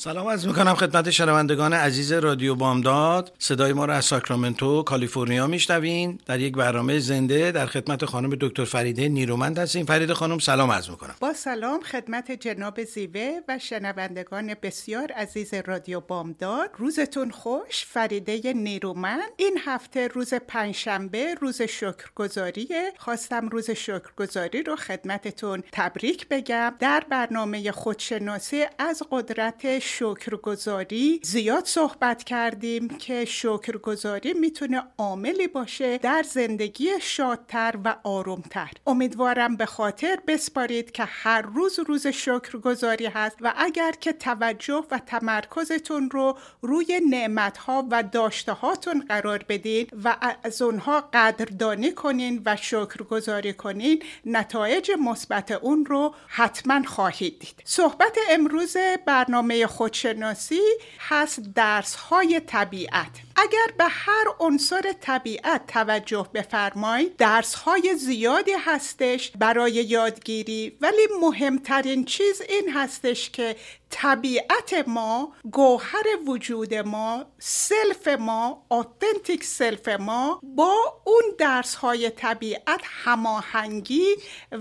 سلام از می‌کنم خدمت شنوندگان عزیز رادیو بامداد. صدای ما را از ساکرامنتو کالیفرنیا میشنوین. در یک برنامه زنده در خدمت خانم دکتر فریده نیرومند هستیم. فریده خانم سلام از می‌کنم. با سلام خدمت جناب زیوه و شنوندگان بسیار عزیز رادیو بامداد. روزتون خوش فریده نیرومند. این هفته روز پنجشنبه روز شکرگزاریه خواستم روز شکرگزاری رو خدمتتون تبریک بگم. در برنامه خودشناسی از قدرت شکرگزاری زیاد صحبت کردیم که شکرگزاری می‌تونه عاملی باشه در زندگی شادتر و آرومتر. امیدوارم به خاطر بسپارید که هر روز روز شکرگزاری هست و اگر که توجه و تمرکزتون رو روی نعمتها و داشته هاتون قرار بدین و از اونها قدردانی کنین و شکرگزاری کنین نتایج مثبت اون رو حتما خواهید دید. صحبت امروز برنامه خودشناسی هست درس های طبیعت. اگر به هر عنصر طبیعت توجه بفرمایید درس های زیادی هستش برای یادگیری ولی مهمترین چیز این هستش که طبیعت ما گوهر وجود ما self ما authentic self ما با اون درس های طبیعت هماهنگی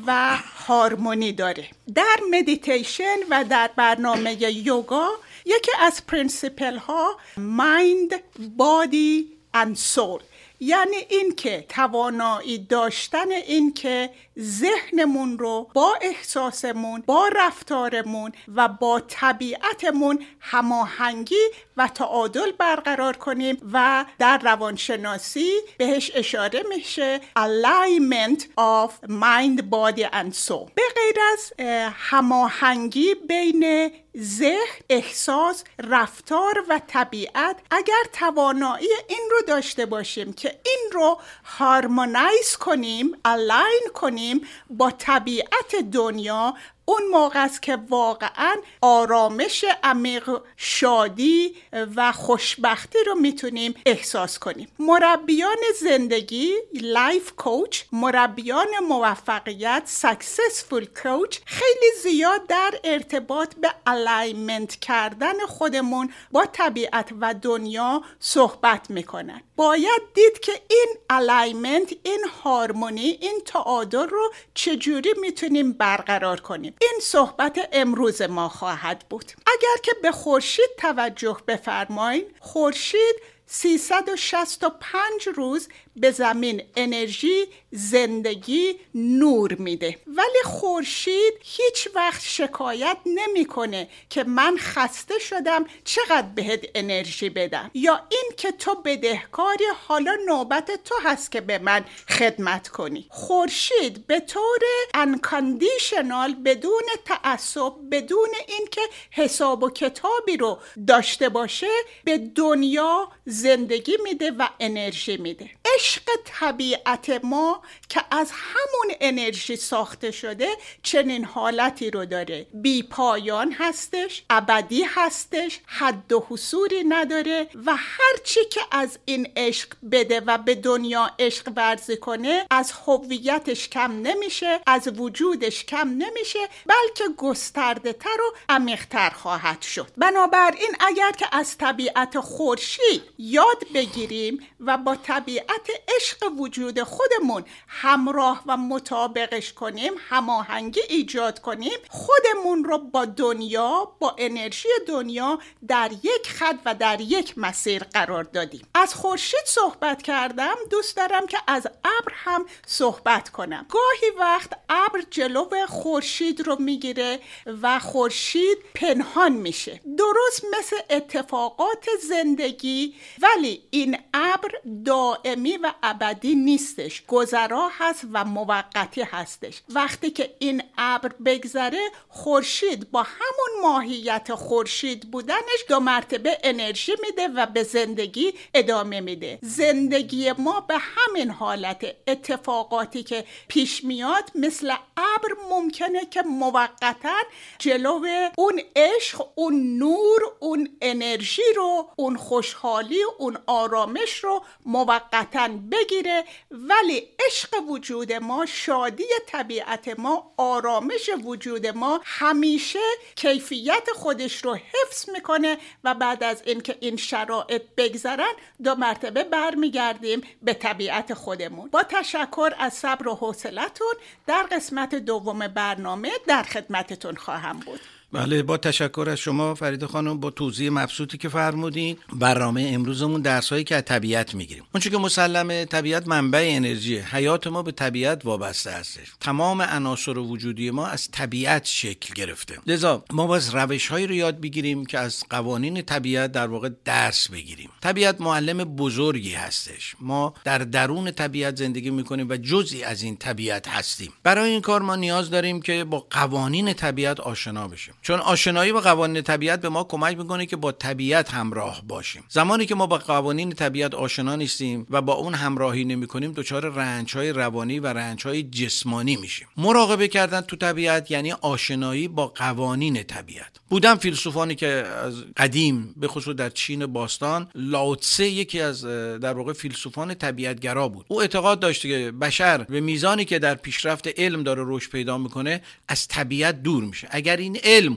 و هارمونی داره. در مدیتیشن و در برنامه یوگا یکی از principle ها mind body and soul یعنی اینکه توانایی داشتن اینکه ذهنمون رو با احساسمون با رفتارمون و با طبیعتمون هماهنگی و تعادل برقرار کنیم و در روانشناسی بهش اشاره میشه alignment of mind, body and soul. به غیر از هماهنگی بین ذهن، احساس، رفتار و طبیعت اگر توانایی این رو داشته باشیم که این رو هارمونایز کنیم، الاین کنیم با طبیعت دنیا اون موقع است که واقعا آرامش عمیق شادی و خوشبختی رو می‌تونیم احساس کنیم. مربیان زندگی life coach مربیان موفقیت successful coach خیلی زیاد در ارتباط به alignment کردن خودمون با طبیعت و دنیا صحبت می‌کنن. باید دید که این alignment این هارمونی این تعادل رو چجوری می‌تونیم برقرار کنیم. این صحبت امروز ما خواهد بود. اگر که به خورشید توجه بفرمایید خورشید 365 روز به زمین انرژی زندگی نور میده. ولی خورشید هیچ وقت شکایت نمی‌کنه که من خسته شدم چقدر بهت انرژی بدم. یا این که تو بدهکاری حالا نوبت تو هست که به من خدمت کنی. خورشید به طور انکاندیشنال بدون تعصب بدون اینکه حساب و کتابی رو داشته باشه به دنیا زندگی میده و انرژی میده. عشق طبیعت ما که از همون انرژی ساخته شده چنین حالتی رو داره. بی پایان هستش ابدی هستش حد و حصوری نداره و هرچی که از این عشق بده و به دنیا عشق ورزی کنه از هویتش کم نمیشه از وجودش کم نمیشه بلکه گسترده تر و عمیقتر خواهد شد. بنابراین اگر که از طبیعت خورشید یاد بگیریم و با طبیعت عشق وجود خودمون همراه و مطابقش کنیم هماهنگی ایجاد کنیم خودمون رو با دنیا با انرژی دنیا در یک خط و در یک مسیر قرار دادیم. از خورشید صحبت کردم دوست دارم که از ابر هم صحبت کنم. گاهی وقت ابر جلو خورشید رو می‌گیره و خورشید پنهان میشه. درست مثل اتفاقات زندگی ولی این ابر دائمی و ابدی نیستش. گذرا هست و موقتی هستش. وقتی که این ابر بگذره خورشید با همون ماهیت خورشید بودنش دو مرتبه انرژی میده و به زندگی ادامه میده. زندگی ما به همین حالت اتفاقاتی که پیش میاد مثل ابر ممکنه که موقتا جلو اون عشق اون نور اون انرژی رو اون خوشحالی اون آرامش رو موقتا بگیره ولی عشق وجود ما شادی طبیعت ما آرامش وجود ما همیشه کیفیت خودش رو حفظ می‌کنه و بعد از اینکه این شرایط بگذرن دو مرتبه برمیگردیم به طبیعت خودمون. با تشکر از صبر و حوصلتون در قسمت دوم برنامه در خدمتتون خواهم بود. بله با تشکر از شما فرید خانم با توضیح مبسوطی که فرمودین. برنامه امروزمون درس هایی که از طبیعت می‌گیریم. اونچه که مسلمه طبیعت منبع انرژی. حیات ما به طبیعت وابسته هستش. تمام عناصر وجودی ما از طبیعت شکل گرفته. لذا ما باز روش هایی رو یاد بگیریم که از قوانین طبیعت در واقع درس بگیریم. طبیعت معلم بزرگی هستش. ما در درون طبیعت زندگی می‌کنیم و جزئی از این طبیعت هستیم. برای این کار ما نیاز داریم که با قوانین طبیعت آشنا بشیم. چون آشنایی با قوانین طبیعت به ما کمک می‌کنه که با طبیعت همراه باشیم. زمانی که ما با قوانین طبیعت آشنا نیستیم و با اون همراهی نمی‌کنیم دچار رنج های روانی و رنج های جسمانی میشیم. مراقبه کردن تو طبیعت یعنی آشنایی با قوانین طبیعت. بودن فیلسوفانی که از قدیم به خصوص در چین باستان لاوتسه یکی از در واقع فیلسوفان طبیعتگرا بود. او اعتقاد داشته که بشر به میزانی که در پیشرفت علم داره رشد پیدا می‌کنه از طبیعت دور میشه. اگر این علم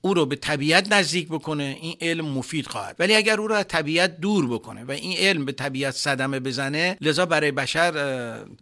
او رو به طبیعت نزدیک بکنه این علم مفید خواهد. ولی اگر او رو از طبیعت دور بکنه و این علم به طبیعت صدمه بزنه لذا برای بشر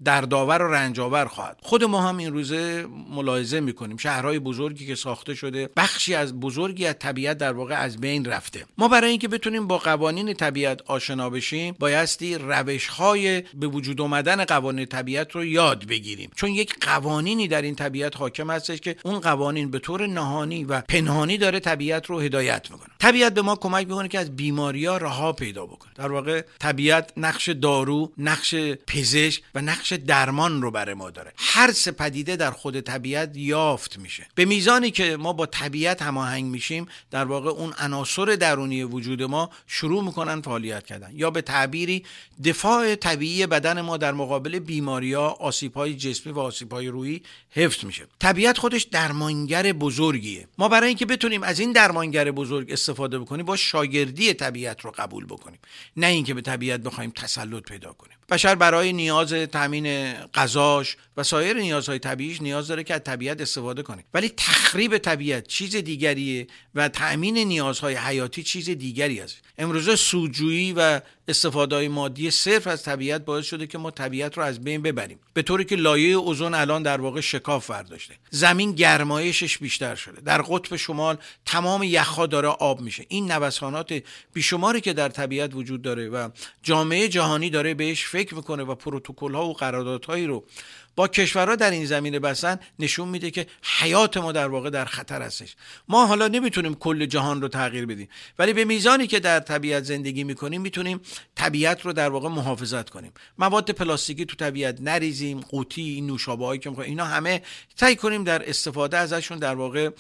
دردآور و رنجآور خواهد. خود ما هم این روزه ملاحظه می‌کنیم. شهرهای بزرگی که ساخته شده بخشی از بزرگی از طبیعت در واقع از بین رفته. ما برای اینکه بتونیم با قوانین طبیعت آشنا بشیم بایستی روش های به وجود آمدن قوانین طبیعت رو یاد بگیریم. چون یک قوانینی در این طبیعت حاکم هستش که اون قوانین به طور نهانی و پنهانی داره طبیعت رو هدایت می‌کنه. طبیعت به ما کمک می‌کنه که از بیماری ها رها پیدا بکنه. در واقع طبیعت نقش دارو نقش پزشک و نقش درمان رو برای ما داره. هر سه پدیده در خود طبیعت یافت میشه. به میزانی که ما با طبیعت هماهنگ میشیم در واقع اون عناصر درونی وجود ما شروع می‌کنن فعالیت کردن. یا به تعبیری دفاع طبیعی بدن ما در مقابل بیماری ها آسیب های جسمی و آسیب های روحی حفظ میشه. طبیعت خودش درمانگر بزرگیه. ما برای اینکه بتونیم از این درمانگر بزرگ استفاده بکنیم با شاگردی طبیعت رو قبول بکنیم. نه اینکه به طبیعت بخوایم تسلط پیدا کنیم. بشر برای نیاز تامین غذاش و سایر نیازهای طبیعیش نیاز داره که از طبیعت استفاده کنه ولی تخریب طبیعت چیز دیگریه و تأمین نیازهای حیاتی چیز دیگری است. امروزه سودجویی و استفاده مادی صرف از طبیعت باعث شده که ما طبیعت رو از بین ببریم. به طوری که لایه اوزون الان در واقع شکاف برداشته. زمین گرمایشش بیشتر شده. در قطب شمال تمام یخها داره آب میشه. این نوسانات بیشماری که در طبیعت وجود داره و جامعه جهانی داره بهش فکر می‌کنه و پروتکل ها و قراردادهایی رو با کشورها در این زمینه بسن نشون میده که حیات ما در واقع در خطر هستش. ما حالا نمی‌تونیم کل جهان رو تغییر بدیم ولی به میزانی که در طبیعت زندگی می‌کنیم می‌تونیم طبیعت رو در واقع محافظت کنیم. مواد پلاستیکی تو طبیعت نریزیم قوطی نوشابه که اینا همه سعی کنیم در استفاده ازشون در واقع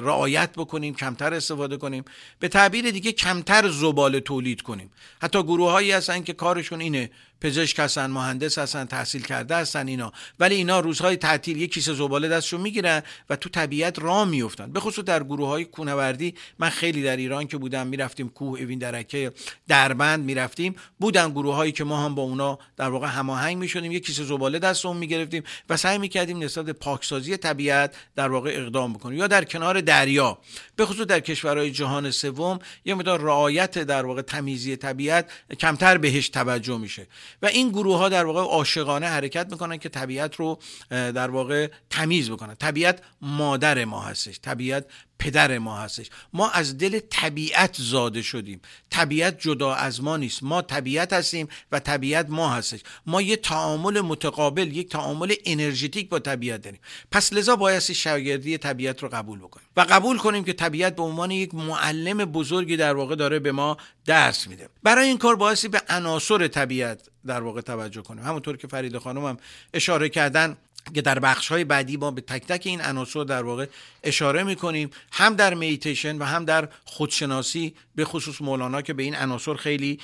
رعایت بکنیم کمتر استفاده کنیم. به تعبیر دیگه کمتر زباله تولید کنیم. حتی گروه هایی هستن که کارشون اینه پزشک هستن مهندس هستن تحصیل کرده هستن اینا. ولی اینا روزهای تعطیل یک کیسه زباله دستشون می‌گیرن و تو طبیعت راه میفتن به خصوص در گروه های کوهنوردی من خیلی در ایران که بودم می‌رفتیم کوه اوین درکه دربند می‌رفتیم. بودن گروه هایی که ما هم با اونا در واقع هماهنگ می‌شدیم. یک کیسه زباله دستمون می‌گرفتیم و سعی می‌کردیم نسبت پاکسازی طبیعت در واقع اقدام بکنیم. یا در کنار دریا. به خصوص در کشورهای جهان سوم یه مقدار رعایت در واقع تمیزی طبیعت کمتر بهش توجه میشه. و این گروه ها در واقع عاشقانه حرکت می‌کنن که طبیعت رو در واقع تمیز بکنن. طبیعت مادر ما هستش. طبیعت پدر ما هستش. ما از دل طبیعت زاده شدیم. طبیعت جدا از ما نیست. ما طبیعت هستیم و طبیعت ما هستش. ما یه تعامل متقابل یک تعامل انرژتیک با طبیعت داریم. پس لذا بایستی شاگردی طبیعت رو قبول بکنیم. و قبول کنیم که طبیعت به عنوان یک معلم بزرگی در واقع داره به ما درس میده. برای این کار بایستی به عناصر طبیعت در واقع توجه کنیم. همونطور که فرید خانم هم اشاره کردن که در بخش های بعدی ما به تک تک این عناصر در واقع اشاره می‌کنیم هم در میتیشن و هم در خودشناسی به خصوص مولانا که به این عناصر خیلی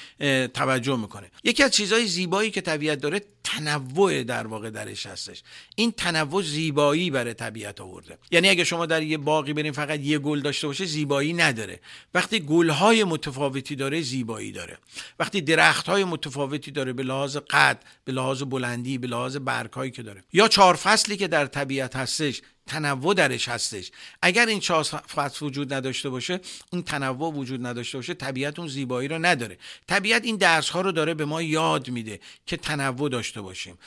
توجه می‌کنه. یکی از چیزهای زیبایی که طبیعت داره تنوع در واقع درش هستش. این تنوع زیبایی برای طبیعت آورده. یعنی اگه شما در یه باقی بریم فقط یه گل داشته باشه زیبایی نداره. وقتی گلهای متفاوتی داره زیبایی داره. وقتی درختهای متفاوتی داره به لحاظ قد به لحاظ بلندی به لحاظ برگهایی که داره. یا چهار فصلی که در طبیعت هستش تنوع درش هستش. اگر این چهار فصل وجود نداشته باشه این تنوع وجود نداشته باشه طبیعت اون زیبایی رو نداره. طبیعت این درس ها رو داره به ما یاد میده که تنوع داشته باشیم.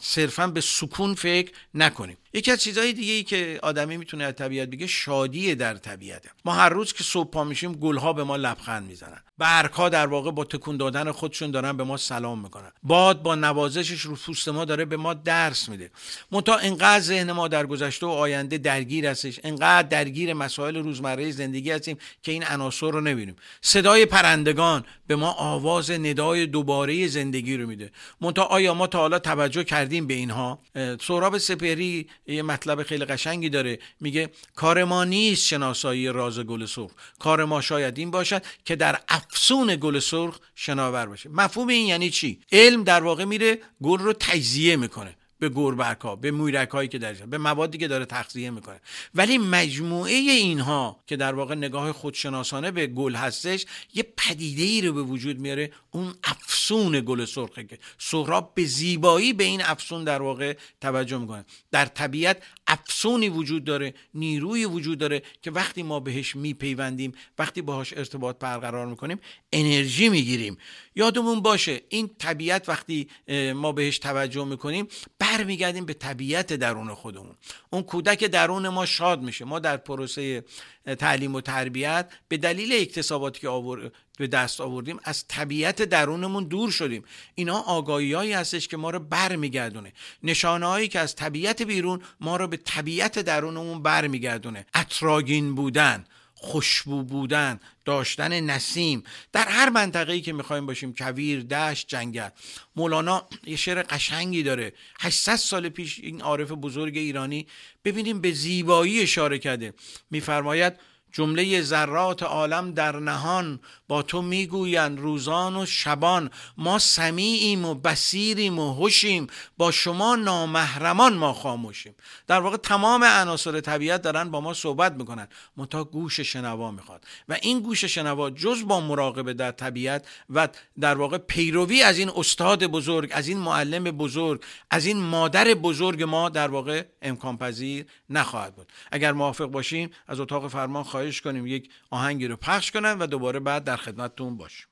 صرفا به سکون فکر نکنیم. یکی از چیزهای دیگه ای که آدمی می‌تونه از طبیعت بگه شادی در طبیعته. ما هر روز که صبح پا میشیم گلها به ما لبخند می‌زنن. برگها در واقع با تکون دادن خودشون دارن به ما سلام می‌کنن. باد با نوازشش رو پوست ما داره به ما درس میده. منتها انقدر ذهن ما در گذشته و آینده درگیر هستش انقدر درگیر مسائل روزمره زندگی هستیم که این عناصر رو نبینیم صدای پرندگان به ما آواز ندای دوباره زندگی رو میده. منتها آیا ما تا حالا توجه کردیم به اینها؟ سهراب سپهری یه مطلب خیلی قشنگی داره. میگه کار ما نیست شناسایی راز گل سرخ. کار ما شاید این باشد که در افسون گل سرخ شناور باشه مفهوم این یعنی چی؟ علم در واقع میره گل رو تجزیه می‌کنه. به گربک ها به مویرک هایی که درش به موادی که داره تغذیه می‌کنه. ولی مجموعه اینها که در واقع نگاه خودشناسانه به گل هستش یه پدیده ای رو به وجود میاره اون افسون گل سرخه که سهراب به زیبایی به این افسون در واقع توجه می‌کنه. در طبیعت افسونی وجود داره نیروی وجود داره که وقتی ما بهش میپیوندیم وقتی باهاش ارتباط برقرار می‌کنیم انرژی می‌گیریم. یادمون باشه این طبیعت وقتی ما بهش توجه می‌کنیم برمیگردیم به طبیعت درون خودمون. اون کودک درون ما شاد میشه. ما در پروسه تعلیم و تربیت به دلیل اکتساباتی که آور... به دست آوردیم از طبیعت درونمون دور شدیم. اینا آگاهی هایی هستش که ما رو برمیگردونه. نشانه هایی که از طبیعت بیرون ما رو به طبیعت درونمون برمیگردونه. اطراگین بودن خوشبو بودن داشتن نسیم. در هر منطقه‌ای که می‌خوایم باشیم کویر دشت جنگل. مولانا یه شعر قشنگی داره. 800 سال پیش این عارف بزرگ ایرانی ببینیم به زیبایی اشاره کرده. میفرماید جمله ذرات عالم در نهان با تو می‌گویند روزان و شبان. ما سمیعیم و بسیریم و هوشیم با شما نامحرمان ما خاموشیم. در واقع تمام عناصر طبیعت دارن با ما صحبت می‌کنن. منتها گوش شنوا می‌خواد. و این گوش شنوا جز با مراقبه در طبیعت و در واقع پیروی از این استاد بزرگ از این معلم بزرگ از این مادر بزرگ ما در واقع امکان پذیر نخواهد بود. اگر موافق باشیم از اتاق فرمان خواهش کنیم یک آهنگی رو پخش کنن و دوباره بعد در خدمتتون باشیم.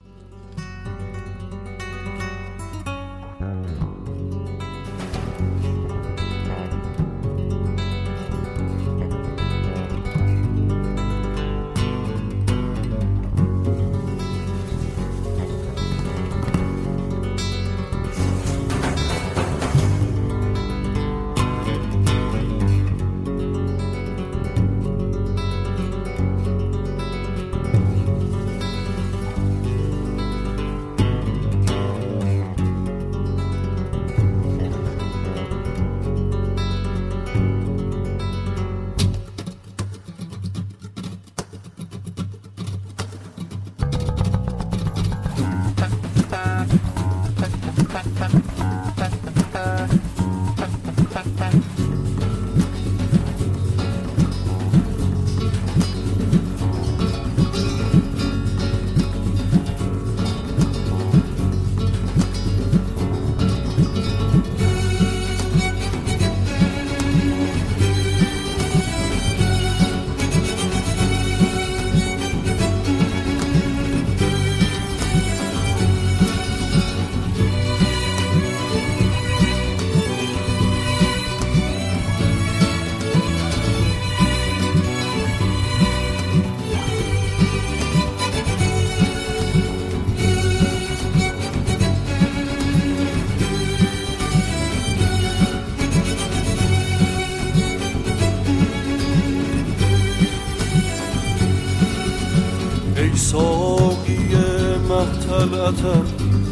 محتلتم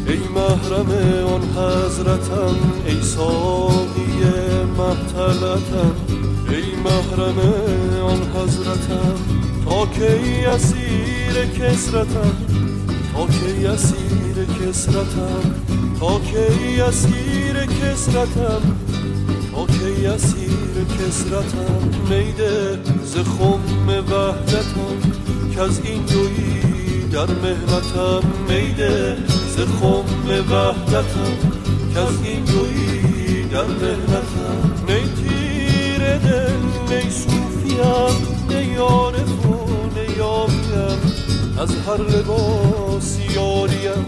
ای محرم آن حضرتم ای ساقی محتلتم ای محرم آن حضرتم تا کی اسیر کسرتم تا کی اسیر کسرتم تا کی اسیر کسرتم تا کی اسیر کسرتم میده ز خم وحدتم که از این دویی در مهنتم میده ز خم وحدتم از این دویی در مهنتم. نی تیر دل نی صوفیم نی و نی از هر لباس یاریم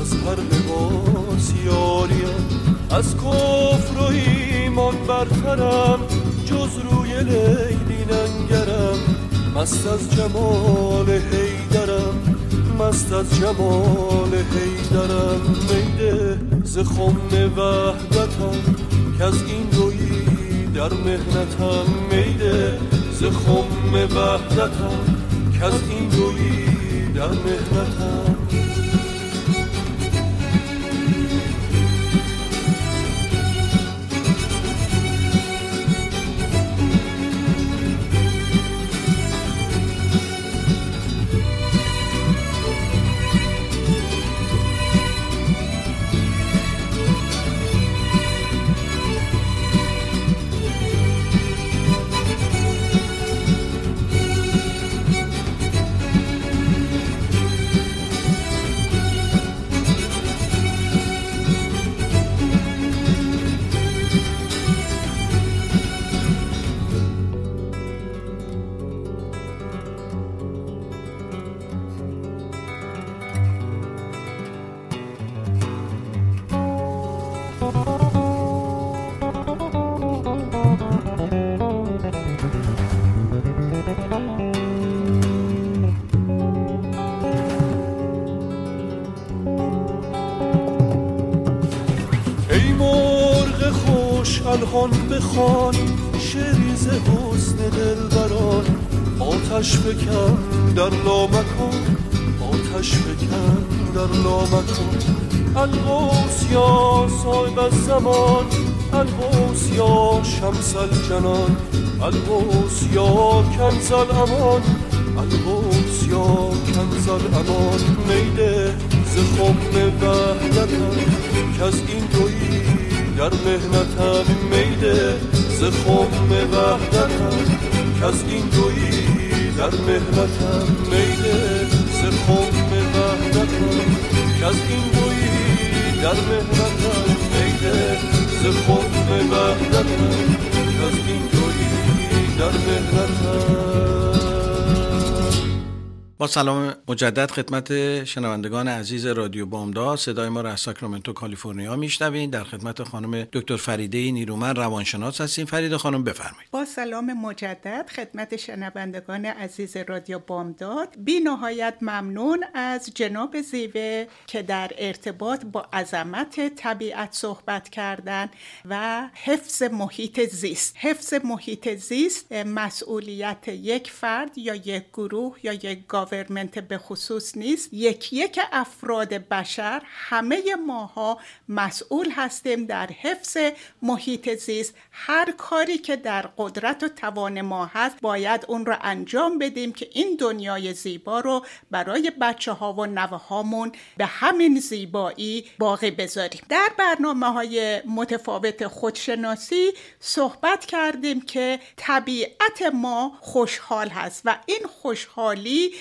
از هر لباس یاریم. از کفر و ایمان برترم جز روی لیلی ننگرم. مست از جمال حیدرم. مست از جمال حیدرم میده. ز خم وحدتم که از این روی در مهنتم میده. ز خم وحدتم که از این روی در مهنتم بخوان شریز حسن دلبران. آتش بکن در لامکان آتش بکن در لامکان. الغوث یا صاحب الزمان الغوث یا شمس الجنان. الغوث یا کنز الامان الغوث یا کنز الامان. میده ز خم وحدتم که از این دویی در مهنتم میده ز خم وحدتم از این دویی در مهنتم میده ز خم وحدتم از این دویی در مهنتم میده ز خم وحدتم از این دویی در مهنتم با سلام مجدد خدمت شنوندگان عزیز رادیو بامداد. صدای ما را از ساکرامنتو کالیفرنیا میشنوید. در خدمت خانم دکتر فریده نیرومن روانشناس هستیم. فریده خانم بفرمایید. با سلام مجدد خدمت شنوندگان عزیز رادیو بامداد. بی نهایت ممنون از جناب زیوه که در ارتباط با عظمت طبیعت صحبت کردن و حفظ محیط زیست. حفظ محیط زیست مسئولیت یک فرد یا یک گروه یا یک گاورمنت به خصوص نیست. یک یک افراد بشر همه ماها مسئول هستیم در حفظ محیط زیست. هر کاری که در قدرت و توان ما هست باید اون رو انجام بدیم که این دنیای زیبا رو برای بچه ها و نوه هامون به همین زیبایی باقی بذاریم. در برنامه های متفاوت خودشناسی صحبت کردیم که طبیعت ما خوشحال هست و این خوشحالی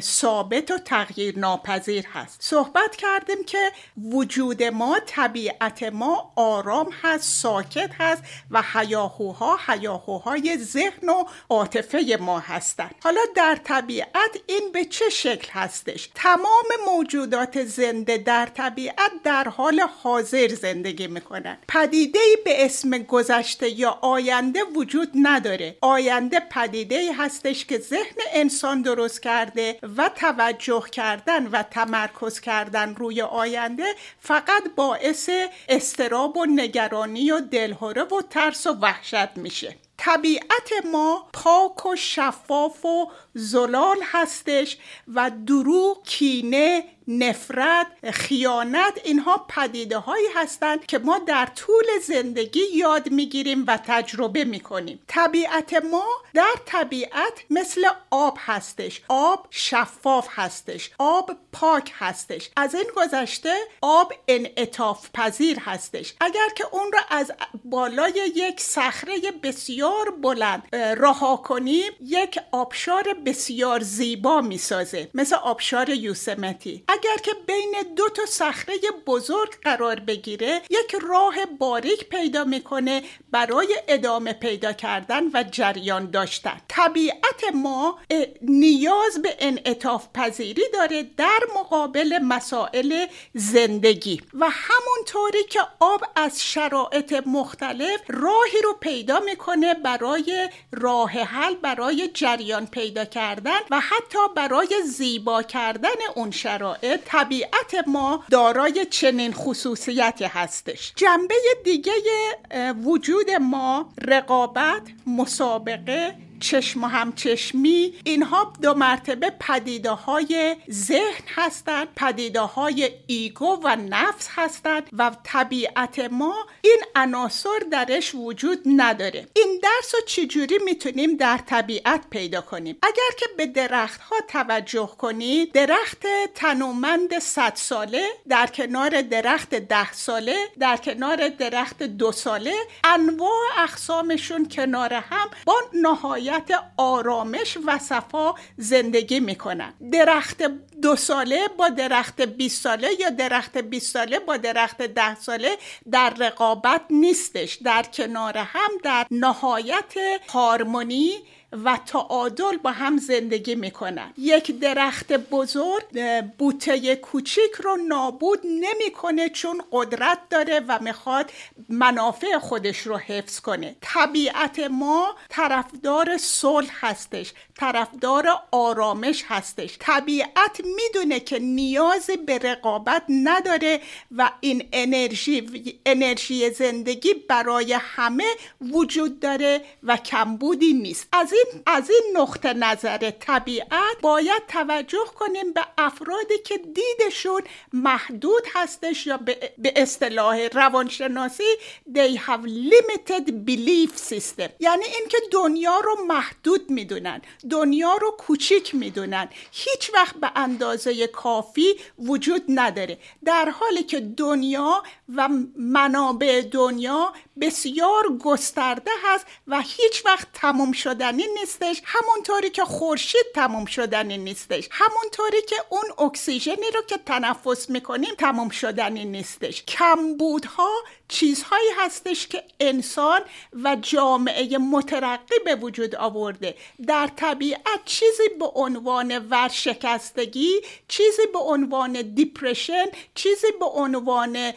ثابت و تغییر ناپذیر هست. صحبت کردیم که وجود ما طبیعت ما آرام هست ساکت هست و حیاهوها حیاهوهای ذهن و عاطفه ما هستند حالا در طبیعت این به چه شکل هستش؟ تمام موجودات زنده در طبیعت در حال حاضر زندگی می‌کنن. پدیده به اسم گذشته یا آینده وجود نداره. آینده پدیده هستش که ذهن انسان درست کرده و توجه کردن و تمرکز کردن روی آینده فقط باعث استراب و نگرانی و دلهوره و ترس و وحشت میشه. طبیعت ما پاک و شفاف و زلال هستش و دروغ کینه نفرت خیانت اینها پدیده هایی هستند که ما در طول زندگی یاد می‌گیریم و تجربه می‌کنیم. طبیعت ما در طبیعت مثل آب هستش. آب شفاف هستش. آب پاک هستش. از این گذشته آب انعطاف پذیر هستش. اگر که اون رو از بالای یک صخره بسیار بلند رها کنیم یک آبشار بسیار زیبا می‌سازه. مثل آبشار یوسمتی. اگر که بین دو تا صخره بزرگ قرار بگیره یک راه باریک پیدا می‌کنه برای ادامه پیدا کردن و جریان داشتن. طبیعت ما نیاز به انعطاف پذیری داره در مقابل مسائل زندگی و همونطوری که آب از شرایط مختلف راهی رو پیدا می‌کنه برای راه حل برای جریان پیدا کردن و حتی برای زیبا کردن اون شرایط. طبیعت ما دارای چنین خصوصیتی هستش. جنبه دیگه وجود ما رقابت مسابقه چشم و همچشمی اینها دو مرتبه پدیده های ذهن هستند پدیده های ایگو و نفس هستند و طبیعت ما این عناصر درش وجود نداره. این درس رو چجوری می‌تونیم در طبیعت پیدا کنیم؟ اگر که به درخت ها توجه کنید درخت تنومند صد ساله در کنار درخت ده ساله در کنار درخت دو ساله انواع اقسامشون کنار هم با نهایت آرامش و صفا زندگی می‌کنن. درخت دو ساله با درخت 20 ساله یا درخت 20 ساله با درخت ده ساله در رقابت نیستش. در کنار هم در نهایت هارمونی و تعادل با هم زندگی می‌کنن. یک درخت بزرگ بوته کوچیک رو نابود نمی‌کنه چون قدرت داره و می‌خواد منافع خودش رو حفظ کنه. طبیعت ما طرفدار صلح هستش. طرفدار آرامش هستش. طبیعت می‌دونه که نیاز به رقابت نداره و این انرژی انرژی زندگی برای همه وجود داره و کمبودی نیست. از این از این نقطه نظر طبیعت باید توجه کنیم به افرادی که دیدشون محدود هستش یا به اصطلاح روانشناسی they have limited belief system. یعنی اینکه دنیا رو محدود می‌دونن. دنیا رو کوچیک می‌دونن. هیچ وقت به اندازه کافی وجود نداره. در حالی که دنیا و منابع دنیا بسیار گسترده هست و هیچ وقت تموم شدنی نیستش. همونطوری که خورشید تموم شدنی نیستش. همونطوری که اون اکسیژنی رو که تنفس می‌کنیم تموم شدنی نیستش. کمبودها چیزهایی هستش که انسان و جامعه مترقی به وجود آورده. در طبیعت چیزی به عنوان ورشکستگی چیزی به عنوان دیپرشن چیزی به عنوان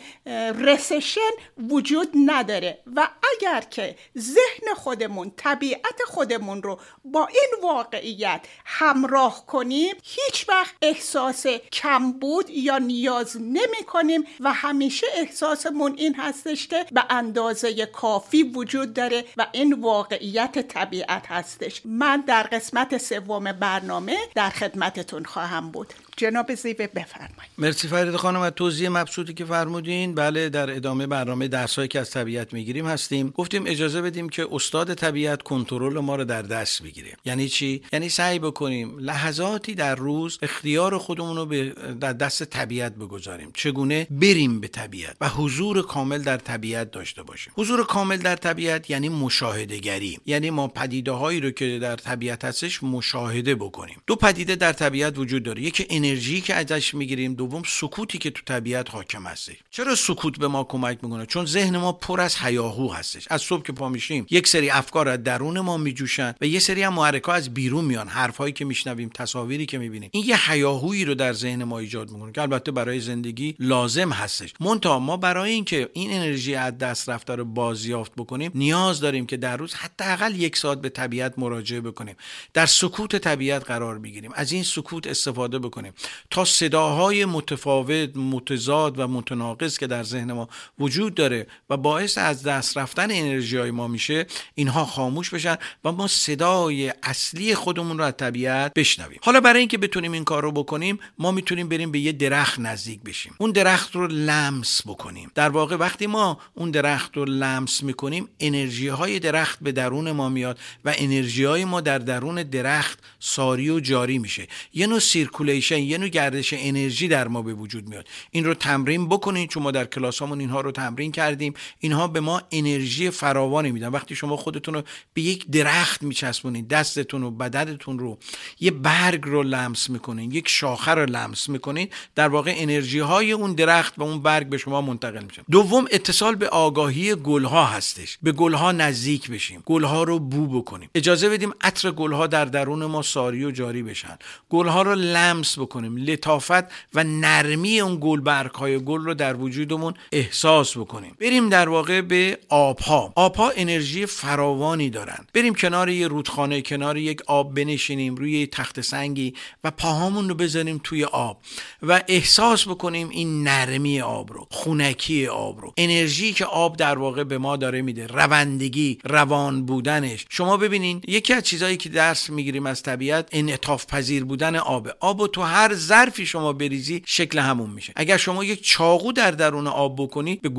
رسشن وجود نداره. و اگر که ذهن خودمون طبیعت خودمون رو با این واقعیت همراه کنیم هیچ وقت احساس کمبود یا نیاز نمی کنیم و همیشه احساسمون این هستش که به اندازه کافی وجود داره و این واقعیت طبیعت هستش. من در سوم برنامه در خدمتتون خواهم بود. جناب زیوه بفرمایید. مرسی فرید خانم و توضیح مبسوطی که فرمودین. بله در ادامه برنامه درسایی که از طبیعت می‌گیریم هستیم. گفتیم اجازه بدیم که استاد طبیعت کنترل ما رو در دست بگیره یعنی چی؟ یعنی سعی بکنیم لحظاتی در روز اختیار خودمون رو به در دست طبیعت بگذاریم. چگونه؟ بریم به طبیعت و حضور کامل در طبیعت داشته باشیم. حضور کامل در طبیعت یعنی مشاهده گری یعنی ما پدیده هایی رو که در طبیعت هستش مشاهده بکنیم. دو پدیده در طبیعت وجود داره. یکی انرژی که ازش می‌گیریم دوم سکوتی که تو طبیعت حاکم هست چرا سکوت به ما کمک می‌کنه؟ چون ذهن ما پر از هیاهو هستش. از صبح که پا میشیم یک سری افکار از درون ما میجوشن و یه سری هم محرکا از بیرون میان. حرفهایی که میشنویم تصاویری که می‌بینیم. این یه هیاهویی رو در ذهن ما ایجاد می‌کنه که البته برای زندگی لازم هستش. مونتا ما برای اینکه این انرژی از دست رفته رو بازیافت بکنیم نیاز داریم که در روز حداقل یک ساعت به طبیعت مراجعه بکنیم. در سکوت طبیعت قرار بگیریم از این سکوت استفاده بکنیم. تا صداهای متفاوت متضاد و متناقض که در ذهن ما وجود داره و باعث از دست رفتن انرژی های ما میشه اینها خاموش بشن و ما صدای اصلی خودمون رو از طبیعت بشنویم. حالا برای اینکه بتونیم این کار رو بکنیم ما می‌تونیم بریم به یه درخت نزدیک بشیم. اون درخت رو لمس بکنیم. در واقع وقتی ما اون درخت رو لمس می‌کنیم انرژی های درخت به درون ما میاد و انرژی های ما در درون درخت ساری و جاری میشه. یه نوع circulation یه نوع گردش انرژی در ما به وجود میاد. این رو تمرین بکنید چون ما در کلاسامون اینها رو تمرین کردیم. اینها به ما انرژی فراوانی میدن. وقتی شما خودتون رو به یک درخت میچسبونید دستتون و بدنتون رو یه برگ رو لمس می‌کنین یک شاخه رو لمس می‌کنین در واقع انرژی های اون درخت و اون برگ به شما منتقل میشه. دوم اتصال به آگاهی گلها هستش. به گلها نزدیک بشیم. گلها رو بو بکنیم. اجازه بدیم عطر گلها در درون ما ساری و جاری بشن. گلها رو لمس بکنیم. لطافت و نرمی اون گل های گل رو در وجودمون احساس بکنیم. بریم در واقع به آبها. آبها انرژی فراوانی دارن. بریم کنار یه رودخانه کنار یک آب بنشینیم روی تخت سنگی و پاهامون رو بذاریم توی آب و احساس بکنیم این نرمی آب رو خونکی آب رو. انرژی که آب در واقع به ما داره میده. روندگی روان بودنش. شما ببینین یکی از چیزهایی که درس می‌گیریم از طبیعت انعطاف پذیر بودن آب. آب و تو هر ظرفی شما بریزی شکل همون میشه. اگر شما یک چاقو در درون آب بکنی به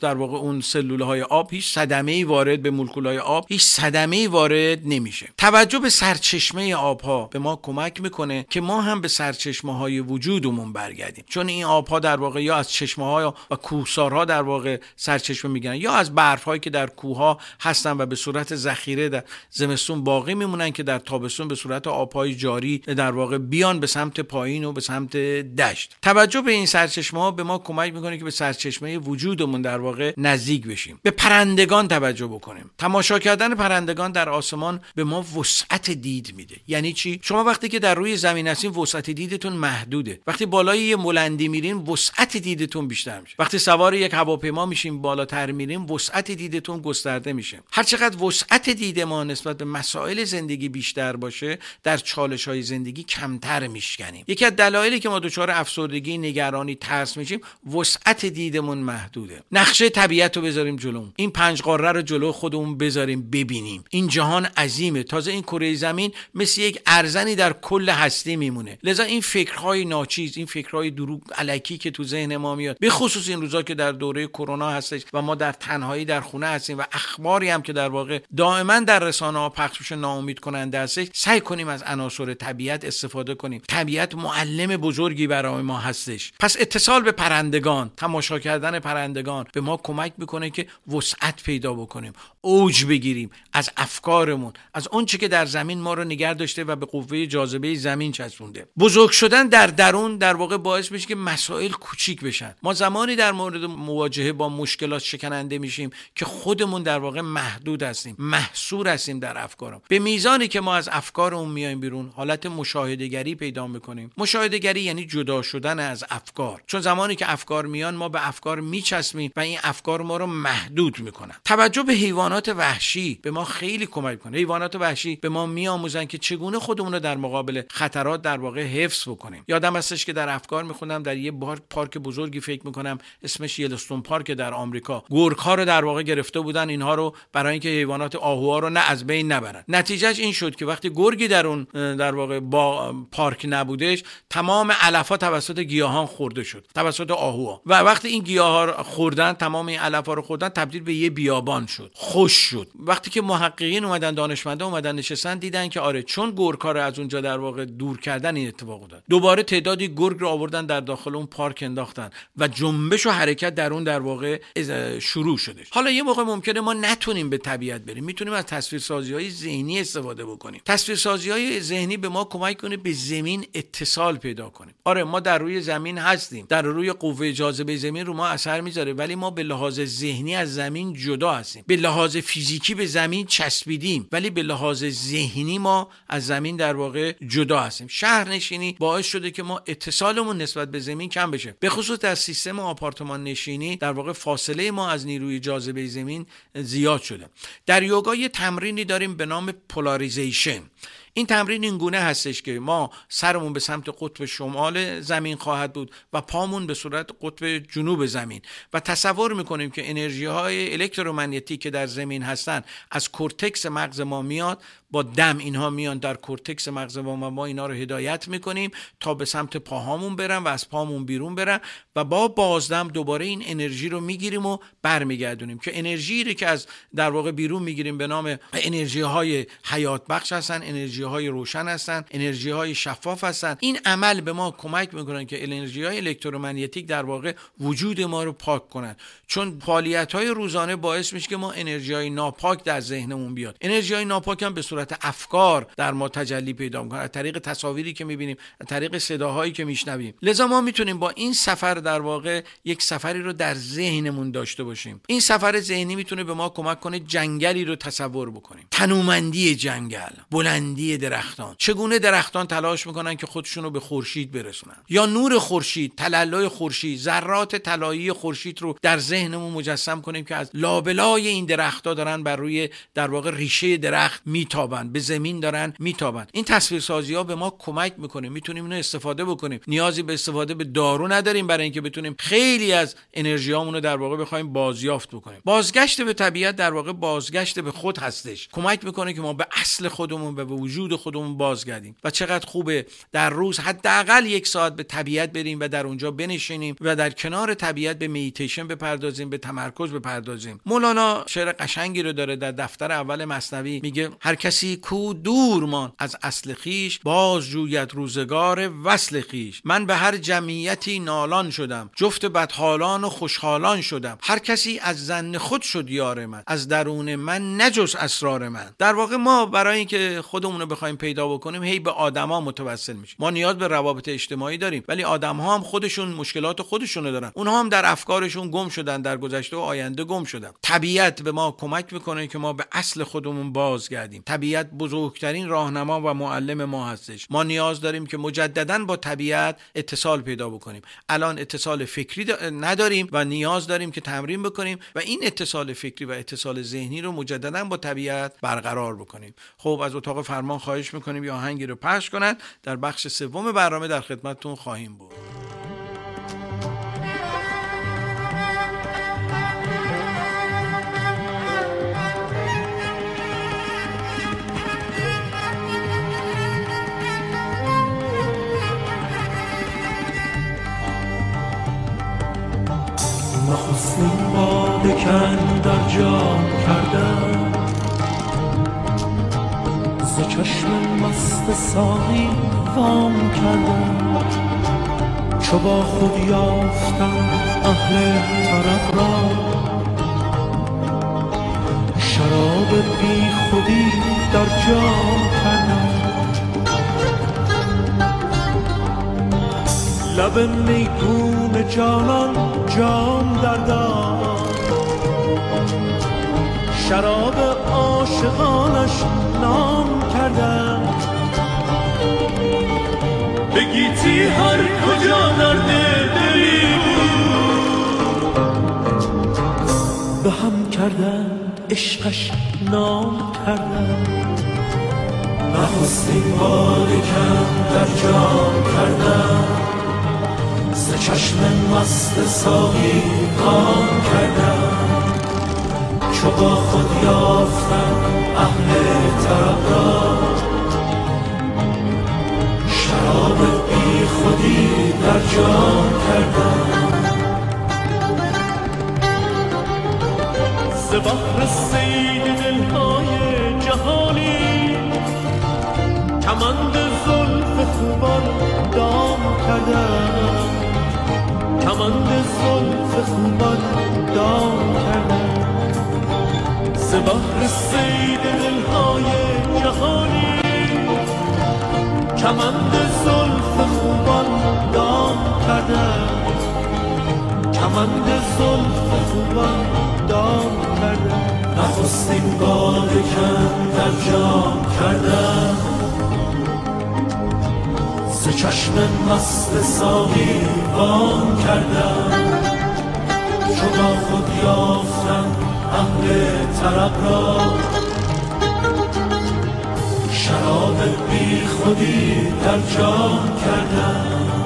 در واقع اون سلوله های آب هیچ صدمه ای وارد به مولکول های آب هیچ صدمه ای وارد نمیشه. توجه به سرچشمه آب ها به ما کمک می‌کنه که ما هم به سرچشمه های وجودمون برگردیم. چون این آب ها در واقع یا از چشمه ها و کوهسارها در واقع سرچشمه می‌گیرن یا از برف هایی که در کوه ها هستن و به صورت ذخیره در زمستون باقی میمونن که در تابستون به صورت آبهای جاری در واقع بیان به سمت پایین و به سمت دشت. توجه به این سرچشمه ها به ما کمک می‌کنه که به سرچشمه وجودمون در واقع نزدیک بشیم. به پرندگان توجه بکنیم. تماشا کردن پرندگان در آسمان به ما وسعت دید میده. یعنی چی؟ شما وقتی که در روی زمین هستین وسعت دیدتون محدوده. وقتی بالای یه بلندی میرین وسعت دیدتون بیشتر میشه. وقتی سوار یک هواپیما میشیم بالاتر میریم وسعت دیدتون گسترده میشه. هر چقدر وسعت دید ما نسبت به مسائل زندگی بیشتر باشه در چالش های زندگی کمتر میشکنیم. یکی از دلایلی که ما دچار افسردگی نگرانی ترس میشیم وسعت دیدمون محدوده. نقشه طبیعت رو بذاریم جلو. این پنج قاره رو جلو خودمون بذاریم ببینیم. این جهان عظیمه. تازه این کره زمین مثل یک ارزنی در کل هستی میمونه. لذا این فکرهای ناچیز این فکرهای دروغ علکی که تو ذهن ما میاد به خصوص این روزا که در دوره کرونا هستش و ما در تنهایی در خونه هستیم و اخباری هم که در واقع دائما در رسانه ها پخش میشه ناامید کننده هستش سعی کنیم از عناصر طبیعت استفاده کنیم. طبیعت معلم بزرگی برای ما هستش. پس اتصال به پرندگان تماشا کردن پرندگان به ما کمک می‌کنه که وسعت پیدا بکنیم اوج بگیریم از افکارمون از اونچه که در زمین ما رو نگه داشته و به قوه جاذبه زمین چسبونده. بزرگ شدن در درون در واقع باعث میشه که مسائل کوچیک بشن. ما زمانی در مورد مواجهه با مشکلات شکننده میشیم که خودمون در واقع محدود هستیم محصور هستیم در افکارم. به میزانی که ما از افکارمون میایم بیرون حالت مشاهدهگری پیدا می‌کنیم. مشاهدهگری یعنی جدا شدن از افکار. چون زمانی که افکار میان ما به افکار میچسبیم و این افکار ما رو محدود می‌کنن. توجه به حیوانات وحشی به ما خیلی کمک کنه حیوانات وحشی به ما میآموزن که چگونه خودمون رو در مقابل خطرات در واقع حفظ بکنیم. یادم هستش که در افکار می‌خونم در یه بار پارک بزرگی فکر می‌کنم اسمش یلستون پارک در آمریکا. گورک ها رو در واقع گرفته بودن اینها رو برای اینکه حیوانات آهوها رو نه از بین نبرن. نتیجهش این شد که وقتی گرگی در اون در واقع با پارک تمام علفا توسط گیاهان خورده شد توسط آهوها. و وقتی این گیاه ها خوردن تمام این علفا رو خوردن تبدیل به یه بیابان شد. خوش شد. وقتی که محققین اومدن دانشمندا اومدن نشستن دیدن که آره چون گرگ رو از اونجا در واقع دور کردن این اتفاق افتاد. دوباره تعدادی گرگ رو آوردن در داخل اون پارک انداختن و جنبش و حرکت در اون در واقع شروع شده حالا یه موقع ممکنه ما نتونیم به طبیعت بریم. می‌تونیم از تصویرسازی های ذهنی استفاده بکنیم. تصویرسازی های ذهنی به ما کمک کنه به زمین پیدا کنیم. آره ما در روی زمین هستیم. در روی قوه جاذبه زمین رو ما اثر می‌ذاره ولی ما به لحاظ ذهنی از زمین جدا هستیم. به لحاظ فیزیکی به زمین چسبیدیم ولی به لحاظ ذهنی ما از زمین در واقع جدا هستیم. شهرنشینی باعث شده که ما اتصالمون نسبت به زمین کم بشه. به خصوص در سیستم آپارتمان نشینی در واقع فاصله ما از نیروی جاذبه زمین زیاد شده. در یوگا یه تمرینی داریم به نام polarization. این تمرین این گونه هستش که ما سرمون به سمت قطب شمال زمین خواهد بود و پامون به صورت قطب جنوب زمین. و تصور می‌کنیم که انرژی های الکترومغناطیسی که در زمین هستن از کورتکس مغز ما میاد با دم اینها میان در کورتکس مغز ما و ما اینا رو هدایت می‌کنیم تا به سمت پاهامون برن و از پامون بیرون برن و با بازدم دوباره این انرژی رو می‌گیریم و برمیگردونیم که انرژی رو که از در واقع بیرون می‌گیریم به نام انرژی های حیات بخش هستن انرژی های روشن هستن انرژی های شفاف هستن. این عمل به ما کمک می‌کنن که انرژی های الکترومغناطیک در واقع وجود ما رو پاک کنن. چون فعالیت های روزانه باعث میشه که ما انرژی های ناپاک در ذهنمون بیاد. انرژی های ناپاک هم به صورت افکار در ما تجلی پیدا می‌کنه از طریق تصاویری که می‌بینیم از طریق صداهایی که میشنویم. لذا ما می‌تونیم با این سفر در واقع یک سفری رو در ذهنمون داشته باشیم. این سفر ذهنی می‌تونه به ما کمک کنه جنگلی رو تصور بکنیم. تنومندی جنگل بلندی درختان. چگونه درختان تلاش می‌کنن که خودشون رو به خورشید برسونن؟ یا نور خورشید تلالای خورشید ذرات طلایی خورشید رو در ذهنمون مجسم کنیم که از لابلای این درختها دارن بر روی در واقع ریشه درخت میتابن. به زمین دارن میتابن این تصویرسازی ها به ما کمک می‌کنه می‌تونیم اینو استفاده بکنیم. نیازی به استفاده به دارو نداریم برای اینکه بتونیم خیلی از انرژیامون رو در واقع بخوایم بازیافت بکنیم. بازگشت به طبیعت در واقع بازگشت به خود هستش. کمک می‌کنه که ما به اصل خودمون و به وجود خودمون بازگردیم و چقدر خوبه در روز حداقل یک ساعت به طبیعت بریم و در اونجا بنشینیم و در کنار طبیعت به میتیشن بپردازیم به تمرکز بپردازیم. مولانا شعر قشنگی رو داره در دفتر اول مصنوی میگه هر کسی کو دور مان از اصل خیش باز جوید روزگار وصل خیش. من به هر جمعیتی نالان شدم. جفت بدحالان و خوشحالان شدم. هر کسی از زن خود شد یار من. از درون من نجز اسرار من. در واقع ما برای اینکه خودمون رو بخوایم پیدا بکنیم هی به آدما متوسل میشیم. ما نیاز به روابط اجتماعی داریم ولی آدم ها هم خودشون مشکلات خودشونو دارن. اونها هم در افکارشون گم شدن در گذشته و آینده گم شدن. طبیعت به ما کمک می‌کنه که ما به اصل خودمون بازگردیم. طبیعت بزرگترین راهنما و معلم ما هستش. ما نیاز داریم که مجددا با طبیعت اتصال پیدا بکنیم. الان اتصال فکری نداریم و نیاز داریم که تمرین بکنیم و این اتصال فکری و اتصال ذهنی رو مجددا با طبیعت برقرار بکنیم. خب از اتاق فرمان خواهش می‌کنیم یا آهنگی رو پخش کنند در بخش سوم برنامه در خدمتتون خواهیم بود. نخستین باده کن در جام کردم ز چشم مست ساقی وام کردم چو با خود یافتم اهل طرب را. شراب بی خودی در جام کردم. لب میگون جانان جام دردم شراب عاشقانش نام کردم. بگیتی هر کجا درد دلی به هم کردند عشقش نام کردم نخستین باده کم در جام کردم ز چشم مست ساقی کام کردم. چو با خود یافتم اهل طرب را شراب بی خودی در جام کردم. ز بحر سید دلهای جهانی کمند زلف خوبان دام کردم. کمند زلف خوبان دام کردم. ز سید دلهای جهانی. کمند زلف خوبان دام کردم. کمند زلف خوبان دام کردم. نخستین باده کم در جام کردم. ز چشم مست ساقی وام کردم. چو با خود یافتم اهل طرب را. شراب بی خودی در جام کردم.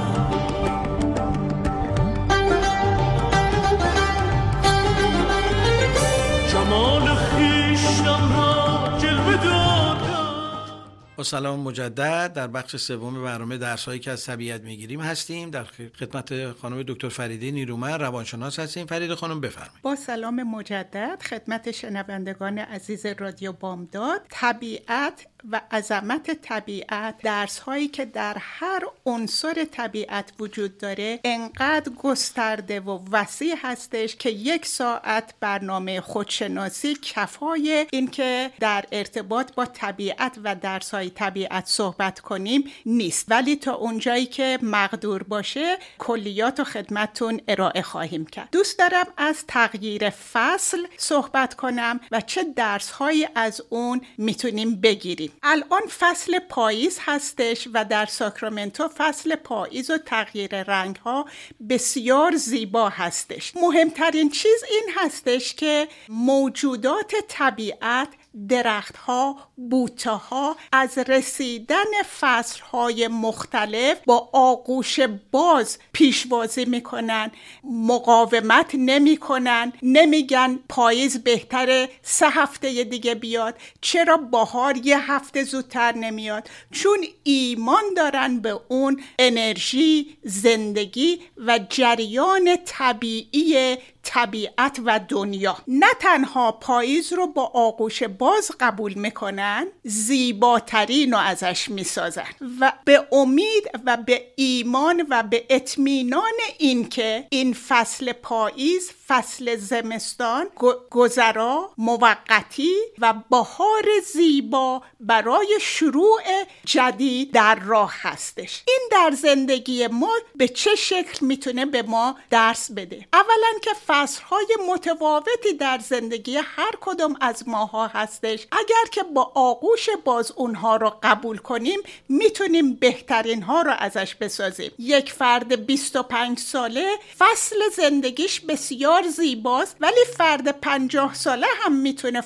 با سلام مجدد. در بخش سوم برنامه درس هایی که از طبیعت می‌گیریم هستیم. در خدمت خانم دکتر فریده نیرومن روانشناس هستیم. فرید خانم بفرمایید. با سلام مجدد خدمت شنوندگان عزیز رادیو بامداد. طبیعت و عظمت طبیعت درس هایی که در هر عنصر طبیعت وجود داره انقدر گسترده و وسیع هستش که یک ساعت برنامه خودشناسی کفای اینکه در ارتباط با طبیعت و درس های طبیعت صحبت کنیم نیست. ولی تا اونجایی که مقدور باشه کلیات و خدمتتون ارائه خواهیم کرد. دوست دارم از تغییر فصل صحبت کنم و چه درس هایی از اون می‌تونیم بگیریم. الان فصل پاییز هستش و در ساکرامنتو فصل پاییز و تغییر رنگ ها بسیار زیبا هستش. مهمترین چیز این هستش که موجودات طبیعت درختها بوته ها از رسیدن فصل های مختلف با آغوش باز پیشوازی می‌کنن. مقاومت نمی‌کنن. نمیگن پاییز بهتره سه هفته دیگه بیاد. چرا بهار یه هفته زودتر نمیاد؟ چون ایمان دارن به اون انرژی زندگی و جریان طبیعی طبیعت و دنیا. نه تنها پاییز رو با آغوش باز قبول می‌کنن زیباترین رو ازش می‌سازن. و به امید و به ایمان و به اطمینان اینکه این فصل پاییز فصل زمستان گذرا موقتی و بهار زیبا برای شروع جدید در راه هستش. این در زندگی ما به چه شکل می‌تونه به ما درس بده؟ اولا که فصلهای متفاوتی در زندگی هر کدوم از ماها هستش. اگر که با آغوش باز اونها رو قبول کنیم می‌تونیم بهترین ها رو ازش بسازیم. یک فرد 25 ساله فصل زندگیش بسیار زیباست ولی فرد 50 ساله هم می‌تونه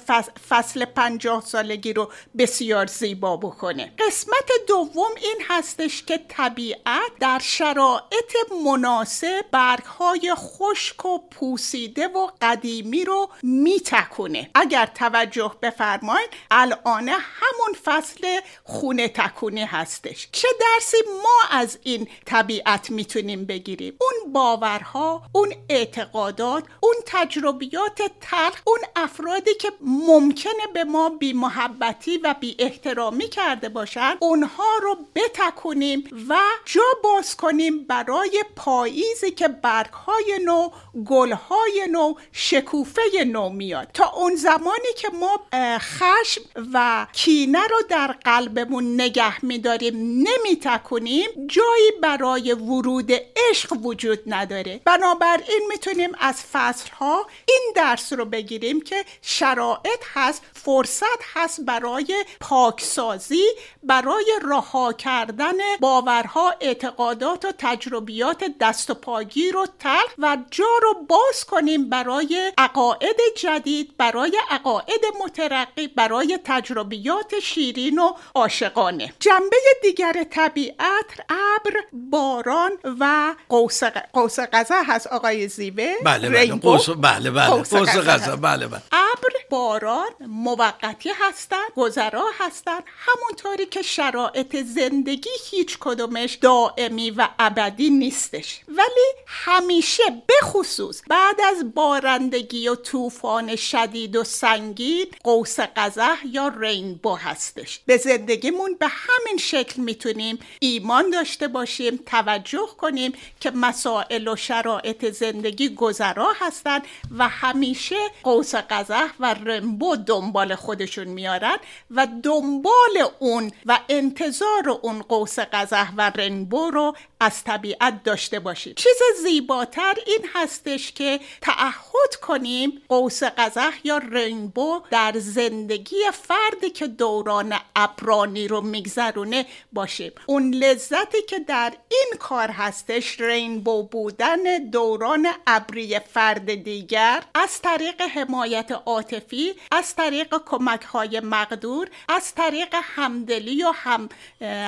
فصل 50 سالگی رو بسیار زیبا بکنه. قسمت دوم این هستش که طبیعت در شرایط مناسب برگهای خشک و پوسیده و قدیمی رو میتکونه. اگر توجه بفرمایید الان همون فصل خونه تکونی هستش. چه درسی ما از این طبیعت می‌تونیم بگیریم؟ اون باورها اون اعتقادات اون تجربیات تلخ اون افرادی که ممکنه به ما بی محبتی و بی احترامی کرده باشن اونها رو بتکونیم و جا باز کنیم برای پاییزی که برگهای نو گلهای نو شکوفه نو میاد. تا اون زمانی که ما خشم و کینه رو در قلبمون نگه میداریم نمیتکونیم جایی برای ورود عشق وجود نداره. بنابراین می‌تونیم از فصلها این درس رو بگیریم که شرایط هست فرصت هست برای پاکسازی برای رها کردن باورها اعتقادات و تجربیات دست و پاگیر و تلخ و جا رو باز کنیم برای عقاعد جدید برای عقاعد مترقی برای تجربیات شیرین و عاشقانه. جنبه دیگر طبیعت ابر باران و قوس قوس قزح هست آقای زیوه. بله بله قوس بله بله قوس قزح بله بله. ابر باران موقتی هستن گذرا هستن همونطوری که شرایط زندگی هیچ کدومش دائمی و ابدی نیستش. ولی همیشه به خصوص بعد از بارندگی و طوفان شدید و سنگین قوس قزح یا رینبو هستش. به زندگیمون به همین شکل می‌تونیم ایمان داشته باشیم توجه کنیم که مسائل و شرایط زندگی گذرا هستن و همیشه قوس قزح و رنبو دنبال خودشون میارن و دنبال اون و انتظار اون قوس قزح و رنبو رو از طبیعت داشته باشیم. چیز زیباتر این هستش که تعهد کنیم قوس قزح یا رینبو در زندگی فردی که دوران ابرانی رو میگذرونه باشیم. اون لذتی که در این کار هستش رینبو بودن دوران ابری فرد دیگر از طریق حمایت عاطفی از طریق کمک های مقدور از طریق همدلی و هم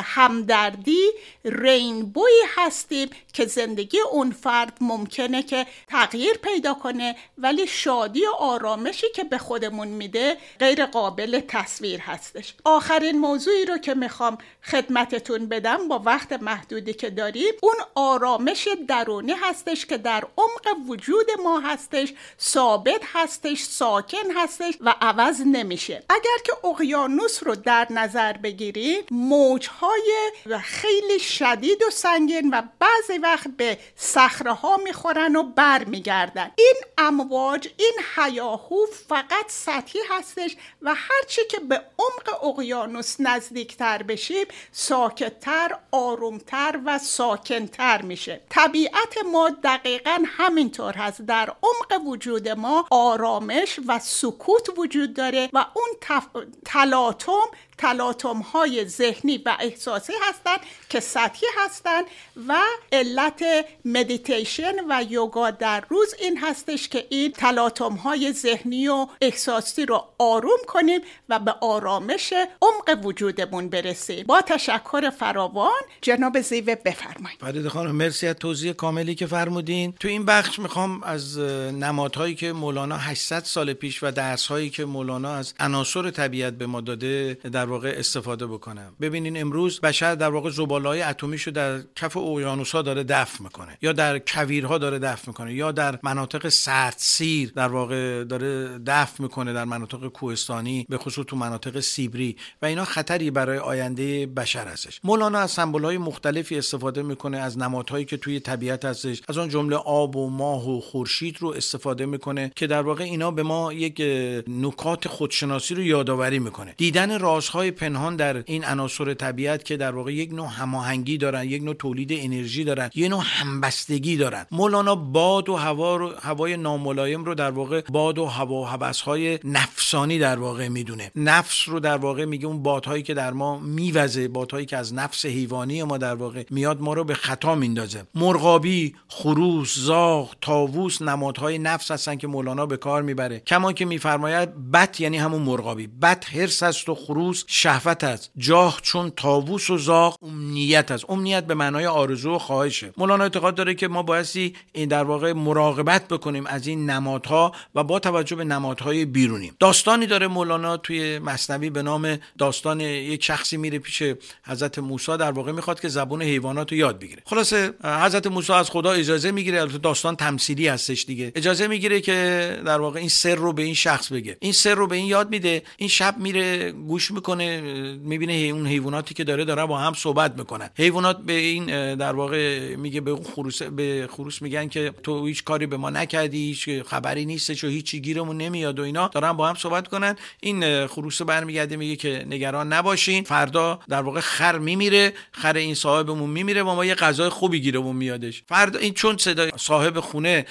همدردی رینبوی هستیم که زندگی اون فرد ممکنه که تغییر پیدا کنه ولی شادی و آرامشی که به خودمون میده غیر قابل تصویر هستش. آخرین موضوعی رو که می‌خوام خدمتتون بدم با وقت محدودی که داریم اون آرامش درونی هستش که در عمق وجود ما هستش ثابت هستش ساکن هستش و عوض نمیشه. اگر که اقیانوس رو در نظر بگیریم موجهای خیلی شدید و سنگین و بعضی وقت به صخره ها می‌خورن و بر میگردن این امواج این حیاهو فقط سطحی هستش و هرچی که به عمق اقیانوس نزدیکتر بشیم ساکتتر آرومتر و ساکنتر میشه. طبیعت ما دقیقا همینطور هست. در عمق وجود ما آرامش و سکوت وجود داره و اون تف... تلاطم تلاطم های ذهنی و احساسی هستند که سطحی هستند و علت مدیتیشن و یوگا در روز این هستش که این تلاطم های ذهنی و احساسی رو آروم کنیم و به آرامش عمق وجودمون برسیم. با تشکر فراوان جناب زیوه بفرمایید. فرید خانم مرسی از توضیح کاملی که فرمودین. تو این بخش می‌خوام از نمادهایی که مولانا 800 سال پیش و درسهایی که مولانا از عناصر طبیعت به ما داده در واقع استفاده بکنم. ببینین امروز بشر در واقع زباله‌های اتمیشو در کف اقیانوس‌ها داره دفن می‌کنه یا در کویرها داره دفن می‌کنه یا در مناطق سیر در واقع داره دفن می‌کنه در مناطق کوهستانی به خصوص تو مناطق سیبری و اینا خطری برای آینده بشر هستش. مولانا از سمبول‌های مختلفی استفاده می‌کنه از نمادهایی که توی طبیعت هستش از اون جمله آب و ماه و خورشید رو استفاده می‌کنه که در واقع اینا به ما یک نکات خودشناسی رو یادآوری می‌کنه. دیدن رازهای پنهان در این عناصر طبیعت که در واقع یک نوع هماهنگی دارن یک نوع تولید انرژی دارن یه نوع همبستگی دارن مولانا باد و هوا رو هوای ناملایم رو در واقع باد و هوا و نفسانی در واقع می‌دونه. نفس رو در واقع میگه اون بادهایی که در ما میوزه بادهایی که از نفس حیوانی ما در واقع میاد ما رو به خطا میندازه. مرغابی خروس زاغ تاووس نمادهای نفس هستن که مولانا به کار می‌بره. کما که میفرماید بت یعنی همون مرغابی. بت هرس است و خروس شهوت است. جاه چون تاووس و زاغ امنیت است. امنیت به معنای آرزو و خواهشه مولانا اعتقاد داره که ما بایستی این در واقع مراقبت بکنیم از این نمادها و با توجه به نمادهای بیرونی داستانی داره مولانا توی مصنوی به نام داستان یک شخصی میره پیش حضرت موسی در واقع می‌خواد که زبون حیوانات رو یاد بگیره. خلاصه حضرت موسی از خدا اجازه می‌گیره البته داستان تمثیلی هستش دیگه. اجازه می‌گیره که در واقع این سر رو به این شخص بگه. این سر رو به این یاد میده. این شب میره گوش می‌کنه می‌بینه اون حیواناتی که داره داره با هم صحبت می‌کنن. حیوانات به این در واقع میگه به خروس به خروس میگن که تو هیچ کاری به ما نکردی هیچ خبری نیستش و هیچی گیرمون نمیاد و اینا. دارن با هم صحبت کنن این خروس برمیگرده میگه که نگران نباشین. فردا در واقع خر میمیره خر این صاحبمون میمیره و ما یه غذای خوبی گیرمون میادش. فردا این چون صدای صاحب خونه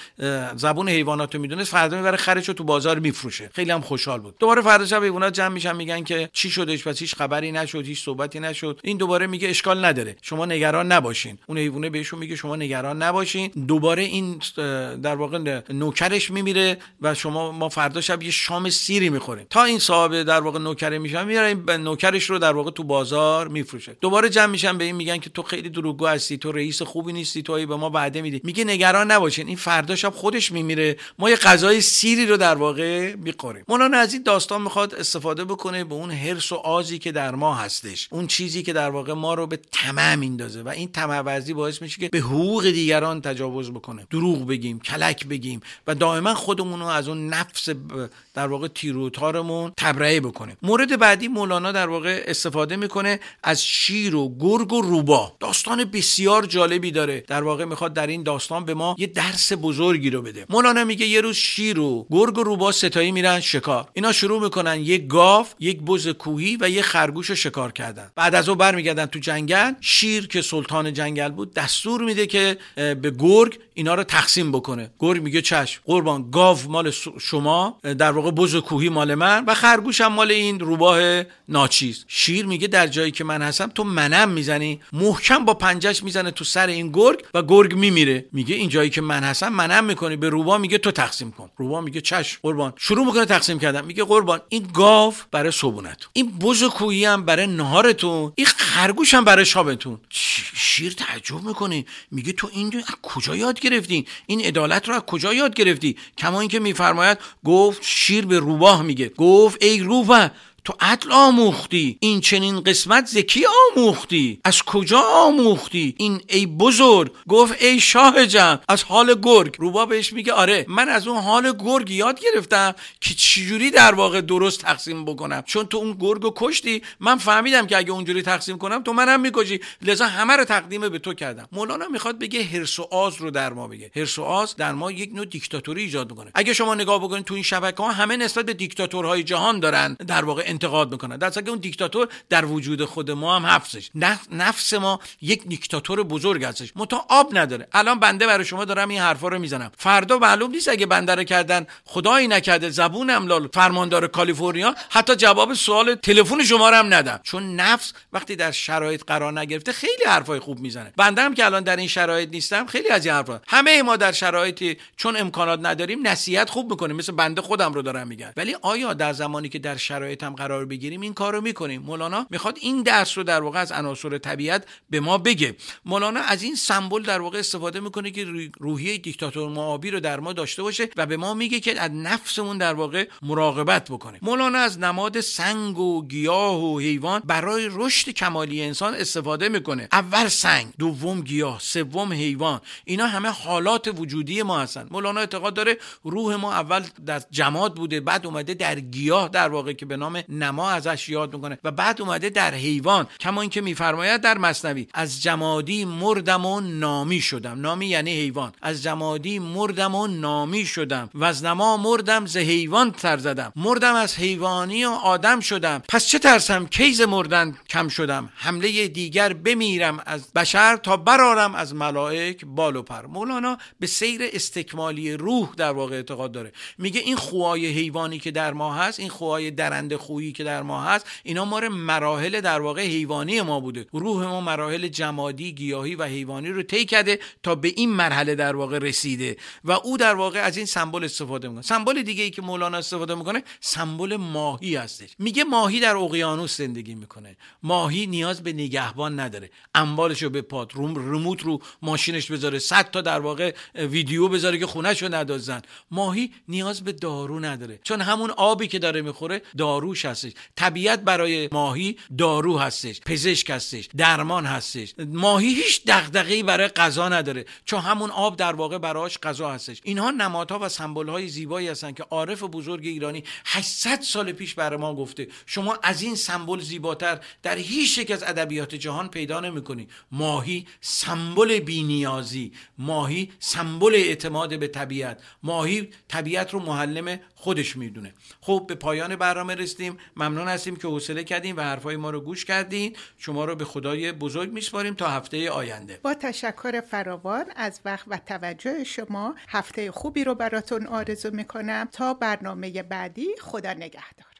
زبون حیواناتو می‌دونه فردا می‌بره خرشو تو بازار میفروشه. خیلی هم خوشحال بود. دوباره فردا شب حیوانات جمع میشن میگن که چی شدش پس هیچ خبری نشد هیچ صحبتی نشد. این دوباره میگه اشکال نداره. شما نگران نباشین اون حیوانه بهشون میگه شما نگران نباشین. دوباره این در واقع نوکرش میمیره و شما ما فردا شب یه شام سیری می‌خوریم. تا این صاحب در واقع نوکره میشن میره این نوکرش رو در واقع تو بازار میفروشه. دوباره جمع میشن به این میگن که تو خیلی دروغگو هستی تو رئیس خوبی نیستی تو به ما وعده میدی. میگه نگران نباشین این فردا شب خودش میمیره. ما یه غذای سیری رو در واقع می‌خوریم. مولانا از این داستان می‌خواد استفاده بکنه به اون حرس و آزی که در ما هستش. اون چیزی که در واقع ما رو به طمع میندازه و این طمع باعث میشه که به حقوق دیگران تجاوز بکنه. دروغ بگیم کلک بگیم و دائما خودمون رو از اون نفس در واقع تیروتارمون تبرئه بکنیم. مورد بعدی مولانا در واقع استفاده می‌کنه از شیر و گرگ و روبا. داستان بسیار جالبی داره. در واقع می‌خواد در این داستان به ما یه درس بزرگی رو بده. مولانا میگه یه روز شیر و گرگ و روبا ستایی میرن شکار. اینا شروع می‌کنن یک گاو یک بز کوهی و یه خرگوش رو شکار کردن. بعد از اون برمیگردن تو جنگل. شیر که سلطان جنگل بود دستور میده که به گرگ اینا رو تقسیم بکنه. گرگ میگه چشم. قربان گاو مال شما در واقع بز کوهی مال من و خرگوش هم مال این روباه ناچیز. شیر میگه در جایی که من هستم تو منم می‌زنی. محکم با پنجش می‌زنه تو سر این گرگ و گرگ میمیره. میگه این جایی که من هستم منم می‌کنی. به روبا میگه تو تقسیم کن. روبا میگه چشم. قربان. شروع می‌کنه تقسیم کردن. میگه قربان این گاو برای صبونتون این بز کوهی هم برای نهارتون این خرگوش هم برای شابتون. شیر تعجب می‌کنه میگه تو این از کجا یاد گرفتی؟ این عدالت رو از کجا یاد گرفتی؟ کما اینکه میفرماید گفت شیر به روباه میگه. گفت ای روباه تو عدل آموختی این چنین قسمت زکی آموختی؟ از کجا آموختی؟ این ای بزرگ گفت ای شاه جم. از حال گرگ. روبا بهش میگه آره من از اون حال گرگ یاد گرفتم که چجوری در واقع درست تقسیم بکنم. چون تو اون گرگ رو کشتی من فهمیدم که اگه اونجوری تقسیم کنم تو منم می‌کشی. لذا همه رو تقدیم به تو کردم. مولانا می‌خواد بگه هرس و آز رو در ما بگه. هرس و آز در ما یک نوع دیکتاتوری ایجاد می‌کنه. اگه شما نگاه بکنید تو این شبکه ها همه نسبت به دیکتاتورهای جهان دارن در واقع انتقاد می‌کنن در اون دیکتاتور در وجود خود ما هم حفظش نفس ما یک دیکتاتور بزرگ هستش. متا آب نداره. الان بنده برای شما دارم این حرفا رو می‌زنم. فردا معلوم نیست اگه بنده رو کردن خدایی نکرده زبون املال فرماندار کالیفرنیا حتی جواب سوال تلفن شما رو هم ندم. چون نفس وقتی در شرایط قرار نگرفته خیلی حرفای خوب می‌زنه. بنده هم که الان در این شرایط نیستم خیلی از این حرفا. همه ما در شرایطی چون امکانات نداریم نصیحت خوب می‌کنیم. مثل بنده خودم رو دارم میگم. ولی آیا در زمانی که در شرایط هم قرار بگیریم این کار رو می‌کنیم. مولانا می‌خواد این درس رو در واقع از عناصر طبیعت به ما بگه. مولانا از این سمبل در واقع استفاده می‌کنه که روحیه دیکتاتور معابی رو در ما داشته باشه و به ما میگه که از نفسمون در واقع مراقبت بکنیم مولانا از نماد سنگ و گیاه و حیوان برای رشد کمالی انسان استفاده می‌کنه. اول سنگ دوم گیاه سوم حیوان. اینا همه حالات وجودی ما هستن. مولانا اعتقاد داره روح ما اول در جماد بوده بعد اومده در گیاه در واقع که به نام نما ازش یاد می‌کنه. و بعد اومده در حیوان کما اینکه میفرماید در مصنوی از جمادی مردم و نامی شدم. نامی یعنی حیوان. از جمادی مردم و نامی شدم. و از نما مردم ز حیوان تر زدم. مردم از حیوانی و آدم شدم. پس چه ترسم؟ کیز مردن کم شدم؟ حمله دیگر بمیرم از بشر تا برارم از ملائک بال و پر. مولانا به سیر استکمالی روح در واقع اعتقاد داره. میگه این خوای حیوانی که در ما هست این خوای درنده خویی که در ما هست اینا ما مراحل در واقع حیوانی ما بوده. روح ما مراحل جمادی گیاهی و حیوانی رو طی کرده تا به این مرحله در واقع رسیده و او در واقع از این سمبل استفاده می‌کنه. سمبل دیگه ای که مولانا استفاده می‌کنه سمبل ماهی هستش. میگه ماهی در اقیانوس زندگی می‌کنه. ماهی نیاز به نگهبان نداره. اموالش رو به پاد رموت رو ماشینش بذاره. صد تا در واقع ویدیو بذاره که خونش رو ندازن. ماهی نیاز به دارو نداره. چون همون آبی که داره می‌خوره داروش هستش. طبیعت برای ماهی دارو هستش پزشک هستش درمان هستش. ماهی هیچ دغدغه‌ای برای غذا نداره. چون همون آب در واقع براش غذا هستش. اینها نمادها و سمبول‌های زیبایی هستن که عارف بزرگ ایرانی 800 سال پیش برای ما گفته. شما از این سمبل زیباتر در هیچ یک از ادبیات جهان پیدا نمی‌کنی. ماهی سمبل بینیازی. ماهی سمبل اعتماد به طبیعت. ماهی طبیعت رو معلم خودش می‌دونه. خب به پایان برنامه رسیدیم. ممنون هستیم که حوصله کردیم و حرفای ما رو گوش کردین. شما رو به خدای بزرگ میسپاریم تا هفته آینده. با تشکر فراوان از وقت و توجه شما هفته خوبی رو براتون آرزو می‌کنم. تا برنامه بعدی خدا نگهدار.